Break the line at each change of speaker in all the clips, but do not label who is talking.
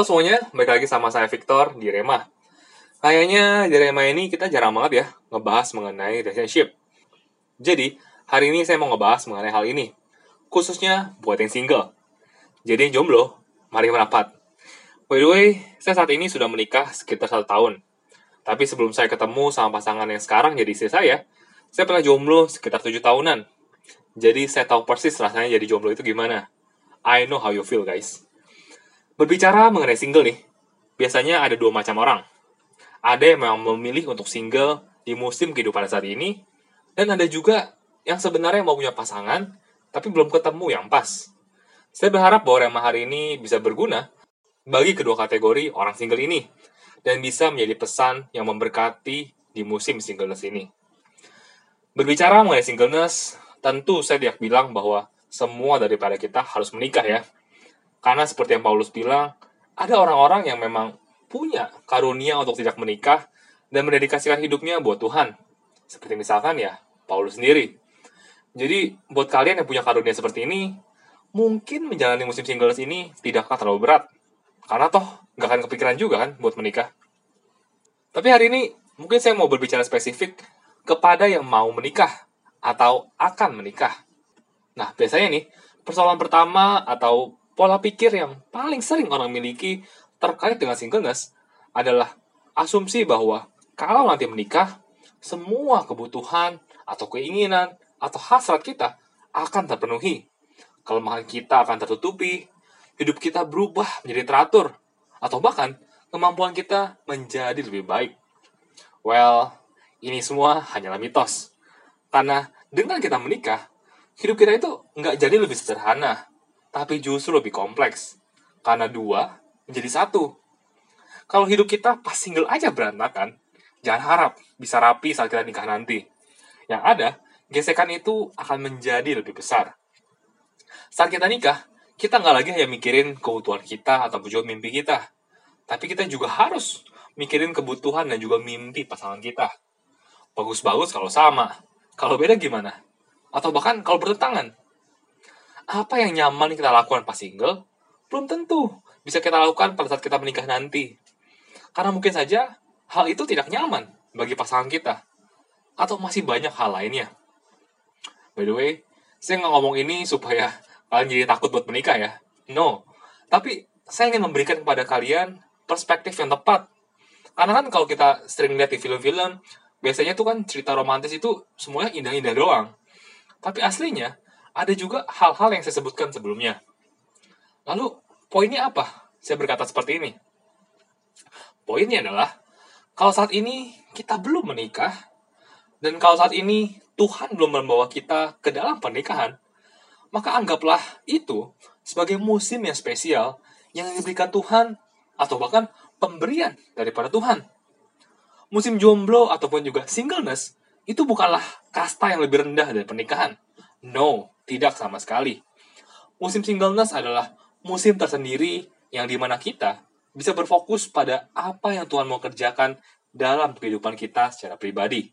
Halo semuanya, balik lagi sama saya Victor di Rema. Kayaknya di Rema ini kita jarang banget ya ngebahas mengenai relationship. Jadi, hari ini saya mau ngebahas mengenai hal ini. Khususnya buat yang single. Jadi yang jomblo, mari merapat. By the way, saya saat ini sudah menikah sekitar satu tahun. Tapi sebelum saya ketemu sama pasangan yang sekarang jadi istri saya, saya pernah jomblo sekitar tujuh tahunan. Jadi saya tahu persis rasanya jadi jomblo itu gimana. I know how you feel guys. Berbicara mengenai single nih, biasanya ada dua macam orang. Ada yang memang memilih untuk single di musim kehidupan saat ini, dan ada juga yang sebenarnya mau punya pasangan, tapi belum ketemu yang pas. Saya berharap bahwa Rema hari ini bisa berguna bagi kedua kategori orang single ini, dan bisa menjadi pesan yang memberkati di musim singleness ini. Berbicara mengenai singleness, tentu saya tidak bilang bahwa semua daripada kita harus menikah ya. Karena seperti yang Paulus bilang, ada orang-orang yang memang punya karunia untuk tidak menikah dan mendedikasikan hidupnya buat Tuhan. Seperti misalkan ya, Paulus sendiri. Jadi, buat kalian yang punya karunia seperti ini, mungkin menjalani musim singles ini tidakkah terlalu berat. Karena toh, nggak akan kepikiran juga kan buat menikah. Tapi hari ini, mungkin saya mau berbicara spesifik kepada yang mau menikah atau akan menikah. Nah, biasanya nih, persoalan pertama atau pola pikir yang paling sering orang miliki terkait dengan singleness adalah asumsi bahwa kalau nanti menikah, semua kebutuhan atau keinginan atau hasrat kita akan terpenuhi. Kelemahan kita akan tertutupi, hidup kita berubah menjadi teratur, atau bahkan kemampuan kita menjadi lebih baik. Well, ini semua hanyalah mitos. Karena dengan kita menikah, hidup kita itu nggak jadi lebih sederhana, tapi justru lebih kompleks. Karena dua menjadi satu. Kalau hidup kita pas single aja berantakan, jangan harap bisa rapi saat kita nikah nanti. Yang ada, gesekan itu akan menjadi lebih besar. Saat kita nikah, kita nggak lagi hanya mikirin kebutuhan kita atau juga mimpi kita. Tapi kita juga harus mikirin kebutuhan dan juga mimpi pasangan kita. Bagus-bagus kalau sama. Kalau beda gimana? Atau bahkan kalau bertentangan. Apa yang nyaman kita lakukan pas single, belum tentu bisa kita lakukan pada saat kita menikah nanti. Karena mungkin saja hal itu tidak nyaman bagi pasangan kita. Atau masih banyak hal lainnya. By the way, saya nggak ngomong ini supaya kalian jadi takut buat menikah ya. No. Tapi saya ingin memberikan kepada kalian perspektif yang tepat. Karena kan kalau kita sering lihat di film-film, biasanya tuh kan cerita romantis itu semuanya indah-indah doang. Tapi aslinya, ada juga hal-hal yang saya sebutkan sebelumnya. Lalu, poinnya apa? Saya berkata seperti ini. Poinnya adalah, kalau saat ini kita belum menikah, dan kalau saat ini Tuhan belum membawa kita ke dalam pernikahan, maka anggaplah itu sebagai musim yang spesial yang diberikan Tuhan atau bahkan pemberian daripada Tuhan. Musim jomblo ataupun juga singleness itu bukanlah kasta yang lebih rendah dari pernikahan. No, tidak sama sekali. Musim singleness adalah musim tersendiri yang di mana kita bisa berfokus pada apa yang Tuhan mau kerjakan dalam kehidupan kita secara pribadi.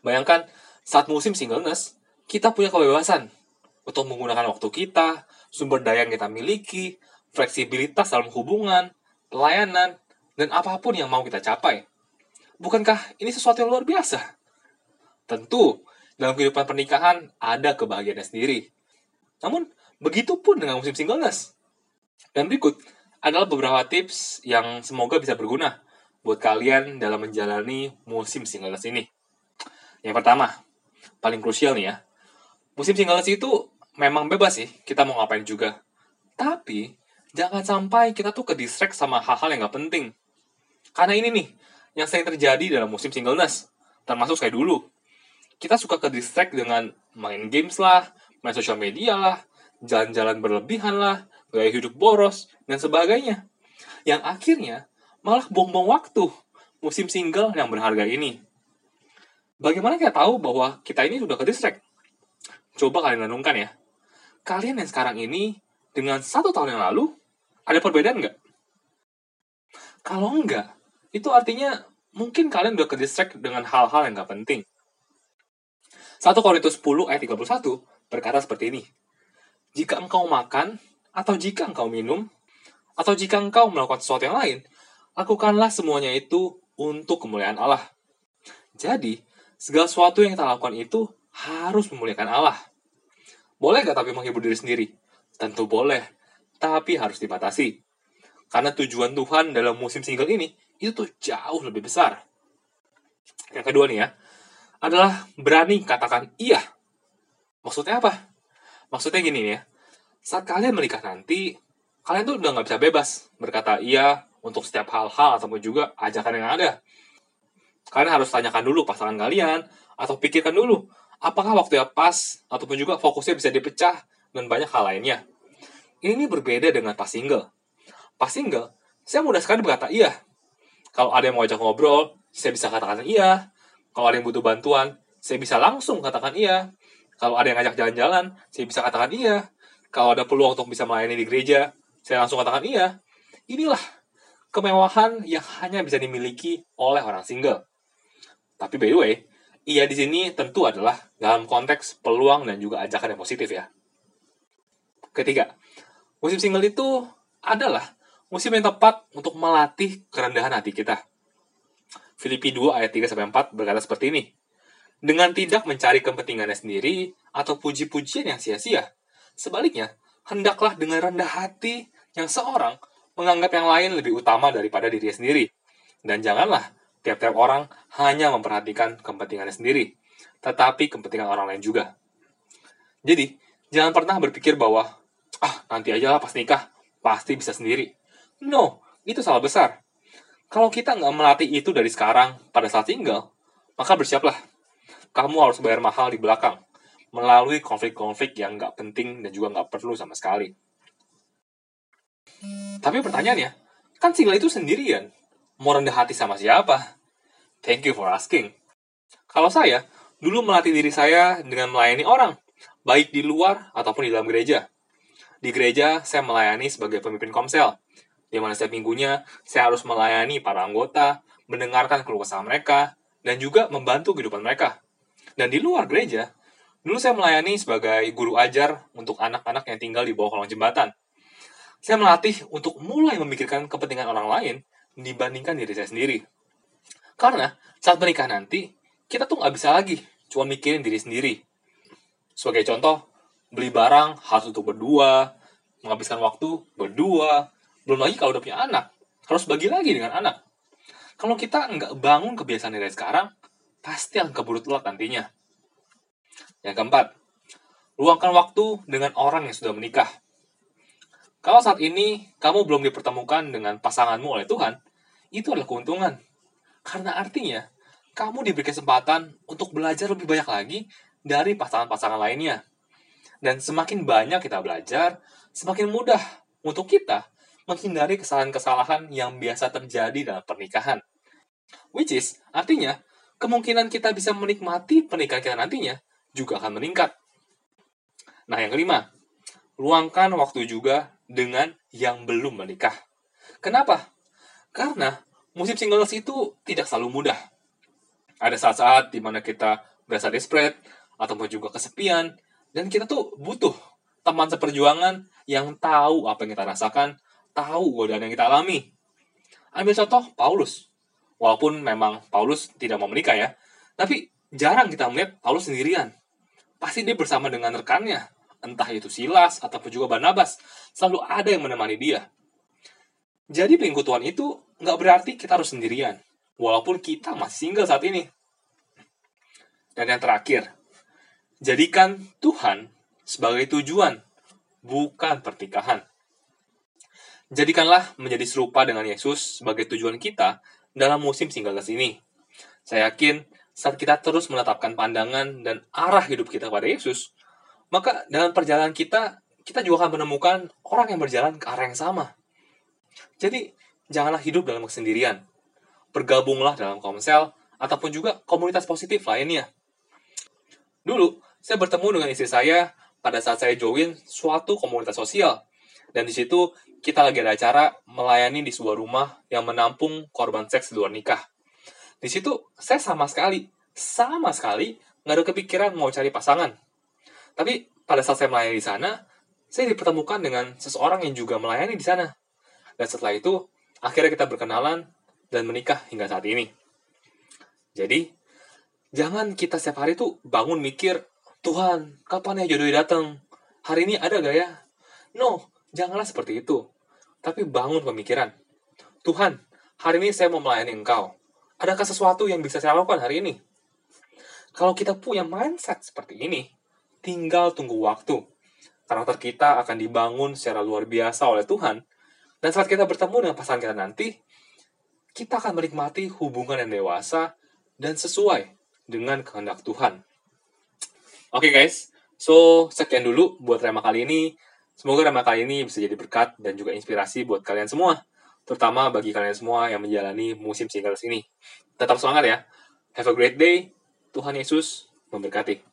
Bayangkan, saat musim singleness, kita punya kebebasan untuk menggunakan waktu kita, sumber daya yang kita miliki, fleksibilitas dalam hubungan, pelayanan, dan apa pun yang mau kita capai. Bukankah ini sesuatu yang luar biasa? Tentu, dalam kehidupan pernikahan ada kebahagiaannya sendiri. Namun, begitu pun dengan musim singleness. Dan berikut adalah beberapa tips yang semoga bisa berguna buat kalian dalam menjalani musim singleness ini. Yang pertama, paling krusial nih ya. Musim singleness itu memang bebas sih, kita mau ngapain juga. Tapi, jangan sampai kita tuh ke distract sama hal-hal yang gak penting. Karena ini nih, yang sering terjadi dalam musim singleness. Termasuk kayak dulu. Kita suka ke distract dengan main games lah, main sosial media lah, jalan-jalan berlebihan lah, gaya hidup boros, dan sebagainya. Yang akhirnya malah buang-buang waktu musim single yang berharga ini. Bagaimana kita tahu bahwa kita ini sudah ke distract? Coba kalian renungkan ya. Kalian yang sekarang ini dengan satu tahun yang lalu, ada perbedaan nggak? Kalau enggak, itu artinya mungkin kalian udah ke distract dengan hal-hal yang nggak penting. 1 Korintus 10 ayat 31 berkata seperti ini. Jika engkau makan atau jika engkau minum, Atau jika engkau melakukan sesuatu yang lain, lakukanlah semuanya itu untuk kemuliaan Allah. Jadi, segala sesuatu yang kita lakukan itu harus memuliakan Allah. Boleh gak tapi menghibur diri sendiri? Tentu boleh, tapi harus dibatasi. Karena tujuan Tuhan dalam musim single ini, itu tuh jauh lebih besar. Yang kedua nih ya, adalah berani katakan iya. Maksudnya apa? Maksudnya gini nih ya, saat kalian menikah nanti, kalian tuh udah nggak bisa bebas berkata iya untuk setiap hal-hal ataupun juga ajakan yang ada. Kalian harus tanyakan dulu pasangan kalian, atau pikirkan dulu, apakah waktu yang pas, ataupun juga fokusnya bisa dipecah, dan banyak hal lainnya. Ini berbeda dengan pas single. Pas single, saya mudah sekali berkata iya. Kalau ada yang mau ajak ngobrol, saya bisa katakan iya. Kalau ada yang butuh bantuan, saya bisa langsung katakan iya. Kalau ada yang ngajak jalan-jalan, saya bisa katakan iya. Kalau ada peluang untuk bisa melayani di gereja, saya langsung katakan iya. Inilah kemewahan yang hanya bisa dimiliki oleh orang single. Tapi by the way, iya di sini tentu adalah dalam konteks peluang dan juga ajakan yang positif ya. Ketiga, musim single itu adalah musim yang tepat untuk melatih kerendahan hati kita. Filipi 2 ayat 3 sampai 4 berkata seperti ini. Dengan tidak mencari kepentingannya sendiri atau puji-pujian yang sia-sia. Sebaliknya, hendaklah dengan rendah hati yang seorang menganggap yang lain lebih utama daripada dirinya sendiri. Dan janganlah tiap-tiap orang hanya memperhatikan kepentingannya sendiri, tetapi kepentingan orang lain juga. Jadi, jangan pernah berpikir bahwa, ah nanti aja lah pas nikah, pasti bisa sendiri. No, itu salah besar. Kalau kita nggak melatih itu dari sekarang pada saat single, maka bersiaplah. Kamu harus bayar mahal di belakang, melalui konflik-konflik yang nggak penting dan juga nggak perlu sama sekali. Tapi pertanyaannya, kan single itu sendirian. Mau rendah hati sama siapa? Thank you for asking. Kalau saya, dulu melatih diri saya dengan melayani orang, baik di luar ataupun di dalam gereja. Di gereja, saya melayani sebagai pemimpin komsel, di mana setiap minggunya saya harus melayani para anggota, mendengarkan keluh kesah mereka, dan juga membantu kehidupan mereka. Dan di luar gereja, dulu saya melayani sebagai guru ajar untuk anak-anak yang tinggal di bawah kolong jembatan. Saya melatih untuk mulai memikirkan kepentingan orang lain dibandingkan diri saya sendiri. Karena saat menikah nanti, kita tuh nggak bisa lagi cuma mikirin diri sendiri. Sebagai contoh, beli barang harus untuk berdua, menghabiskan waktu berdua, belum lagi kalau udah punya anak, harus bagi lagi dengan anak. Kalau kita nggak bangun kebiasaan dari sekarang, pasti akan keburu telat nantinya. Yang keempat, luangkan waktu dengan orang yang sudah menikah. Kalau saat ini kamu belum dipertemukan dengan pasanganmu oleh Tuhan, itu adalah keuntungan. Karena artinya, kamu diberi kesempatan untuk belajar lebih banyak lagi dari pasangan-pasangan lainnya. Dan semakin banyak kita belajar, semakin mudah untuk kita menghindari kesalahan-kesalahan yang biasa terjadi dalam pernikahan. Which is, artinya, kemungkinan kita bisa menikmati pernikahan kita nantinya juga akan meningkat. Nah, yang kelima, luangkan waktu juga dengan yang belum menikah. Kenapa? Karena musim singles itu tidak selalu mudah. Ada saat-saat di mana kita berasa desperate, ataupun juga kesepian, dan kita tuh butuh teman seperjuangan yang tahu apa yang kita rasakan, tahu godaan yang kita alami. Ambil contoh Paulus. Walaupun memang Paulus tidak mau menikah ya, tapi jarang kita melihat Paulus sendirian. Pasti dia bersama dengan rekannya, entah itu Silas ataupun juga Barnabas, selalu ada yang menemani dia. Jadi pengikutuan itu nggak berarti kita harus sendirian, walaupun kita masih single saat ini. Dan yang terakhir, jadikan Tuhan sebagai tujuan, bukan pernikahan. Jadikanlah menjadi serupa dengan Yesus sebagai tujuan kita dalam musim singleness ini. Saya yakin saat kita terus menetapkan pandangan dan arah hidup kita pada Yesus, maka dalam perjalanan kita, kita juga akan menemukan orang yang berjalan ke arah yang sama. Jadi, janganlah hidup dalam kesendirian. Bergabunglah dalam komsel ataupun juga komunitas positif lainnya. Dulu, saya bertemu dengan istri saya pada saat saya join suatu komunitas sosial. Dan di situ kita lagi ada acara melayani di sebuah rumah yang menampung korban seks di luar nikah. Di situ saya sama sekali, sama sekali nggak ada kepikiran mau cari pasangan. Tapi pada saat saya melayani di sana, saya dipertemukan dengan seseorang yang juga melayani di sana. Dan setelah itu, akhirnya kita berkenalan dan menikah hingga saat ini. Jadi, jangan kita setiap hari tuh bangun mikir, Tuhan, kapan ya jodohnya datang? Hari ini ada gak ya? No, janganlah seperti itu. Tapi bangun pemikiran. Tuhan, hari ini saya mau melayani Engkau. Adakah sesuatu yang bisa saya lakukan hari ini? Kalau kita punya mindset seperti ini, tinggal tunggu waktu. Karakter kita akan dibangun secara luar biasa oleh Tuhan. Dan saat kita bertemu dengan pasangan kita nanti, kita akan menikmati hubungan yang dewasa dan sesuai dengan kehendak Tuhan. Oke okay guys, so sekian dulu buat tema kali ini. Semoga tema kali ini bisa jadi berkat dan juga inspirasi buat kalian semua. Terutama bagi kalian semua yang menjalani musim singles ini. Tetap semangat ya. Have a great day. Tuhan Yesus memberkati.